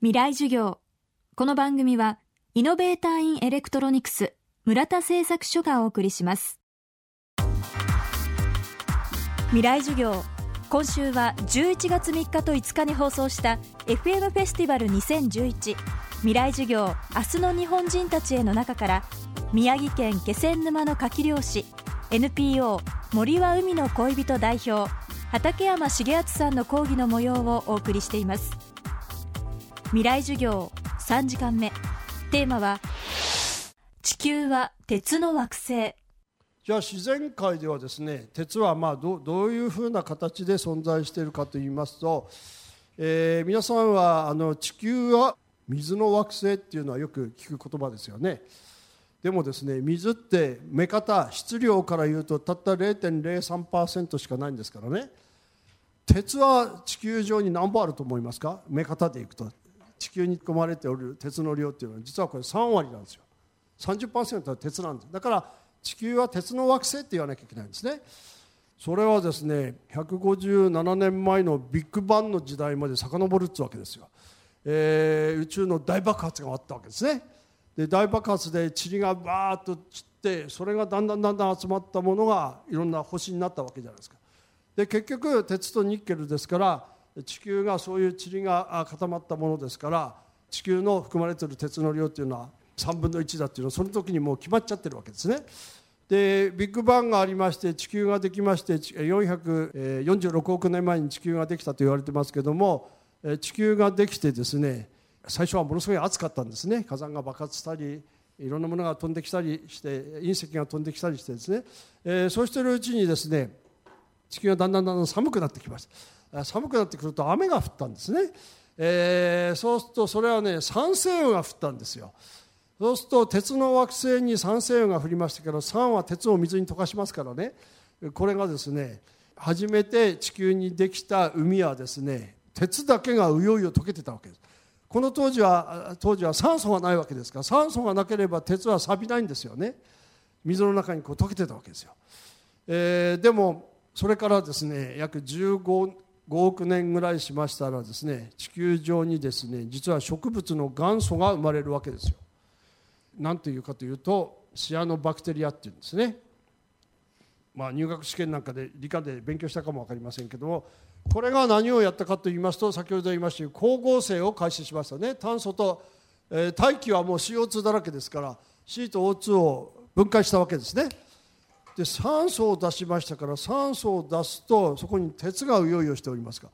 未来授業。この番組はイノベーターインエレクトロニクス村田製作所がお送りします。未来授業今週は11月3日と5日に放送した FM フェスティバル2011未来授業明日の日本人たちへの中から宮城県気仙沼の牡蠣漁師 NPO 森は海の恋人代表畠山重敦さんの講義の模様をお送りしています。未来授業3時間目。テーマは地球は鉄の惑星。じゃあ自然界ではですね鉄はまあどどういうふうな形で存在しているかといいますと、えー、皆さんはあの地球は水の惑星っていうのはよく聞く言葉ですよね。でもですね水って目方質量から言うとたった0.03%しかないんですからね。鉄は地球上に何本あると思いますか？目方でいくと。地球に含まれておる鉄の量っていうのは実はこれ3割なんですよ。30%は鉄なんです。だから地球は鉄の惑星って言わなきゃいけないんですね。それはですね157年前のビッグバンの時代まで遡るってわけですよ、えー、宇宙の大爆発があったわけですね。で大爆発で塵がバーッと散ってそれがだんだんだんだん集まったものがいろんな星になったわけじゃないですか。で結局鉄とニッケルですから地球がそういう塵が固まったものですから地球の含まれている鉄の量っていうのは3分の1だっていうのはその時にもう決まっちゃってるわけですね。でビッグバンがありまして地球ができまして446億年前に地球ができたと言われてますけども地球ができてですね最初はものすごい暑かったんですね火山が爆発したりいろんなものが飛んできたりして隕石が飛んできたりしてですね、えー、そうしているうちにですね地球がだんだんだんだん寒くなってきました。寒くなってくると雨が降ったんですね、えー、そうするとそれはね酸性雨が降ったんですよ。そうすると鉄の惑星に酸性雨が降りましたけど酸は鉄を水に溶かしますからね。これがですね初めて地球にできた海はですね鉄だけがうよいよ溶けてたわけです。この当時は当時は酸素がないわけですから酸素がなければ鉄は錆びないんですよね。水の中にこう溶けてたわけですよ、えー、でもそれからですね約15 5億年ぐらいしましたらですね地球上にですね実は植物の元祖が生まれるわけですよ。何ていうかというとシアノバクテリアっていうんですね。まあ、入学試験なんかで理科で勉強したかも分かりませんけどもこれが何をやったかと言いますと先ほど言いましたように光合成を開始しましたね炭素と、えー、大気はもう CO2 だらけですから C と O2 を分解したわけですね。で酸素を出しましたから酸素を出すとそこに鉄がうよいよしておりますが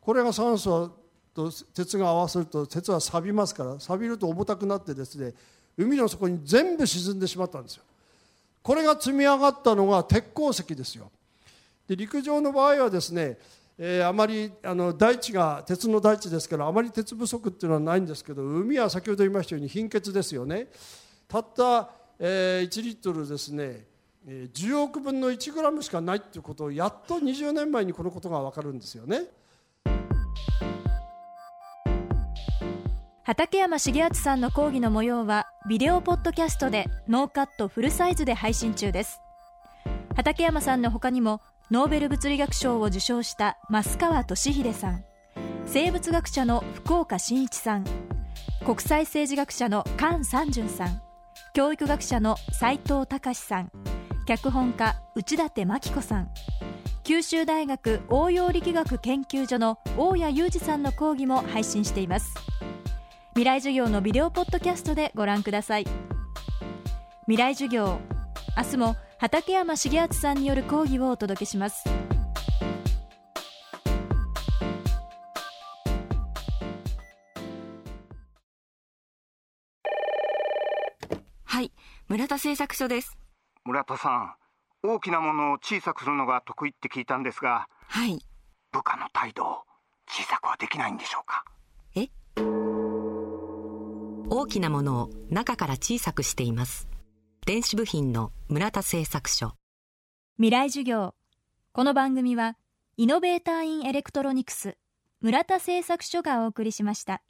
これが酸素と鉄が合わせると鉄は錆びますから錆びると重たくなってですね海の底に全部沈んでしまったんですよ。これが積み上がったのが鉄鉱石ですよ。で陸上の場合はですね、えー、あまりあの大地が鉄の大地ですからあまり鉄不足っていうのはないんですけど海は先ほど言いましたように貧血ですよね。たった、えー、1リットルですね10億分の1グラムしかないっていうことをやっと20年前にこのことが分かるんですよね。畠山重篤さんの講義の模様はビデオポッドキャストでノーカットフルサイズで配信中です。畠山さんの他にもノーベル物理学賞を受賞した益川敏英さん。生物学者の福岡伸一さん。国際政治学者の菅三淳さん。教育学者の斉藤隆さん。脚本家内館真紀子さん。九州大学応用力学研究所の大谷裕二さんの講義も配信しています。未来授業のビデオポッドキャストでご覧ください。未来授業明日も畠山重敦さんによる講義をお届けします。はい村田製作所です。村田さん大きなものを小さくするのが得意って聞いたんですがはい。部下の態度を小さくはできないんでしょうか？え？大きなものを中から小さくしています。電子部品の村田製作所。未来授業。この番組はイノベーターインエレクトロニクス村田製作所がお送りしました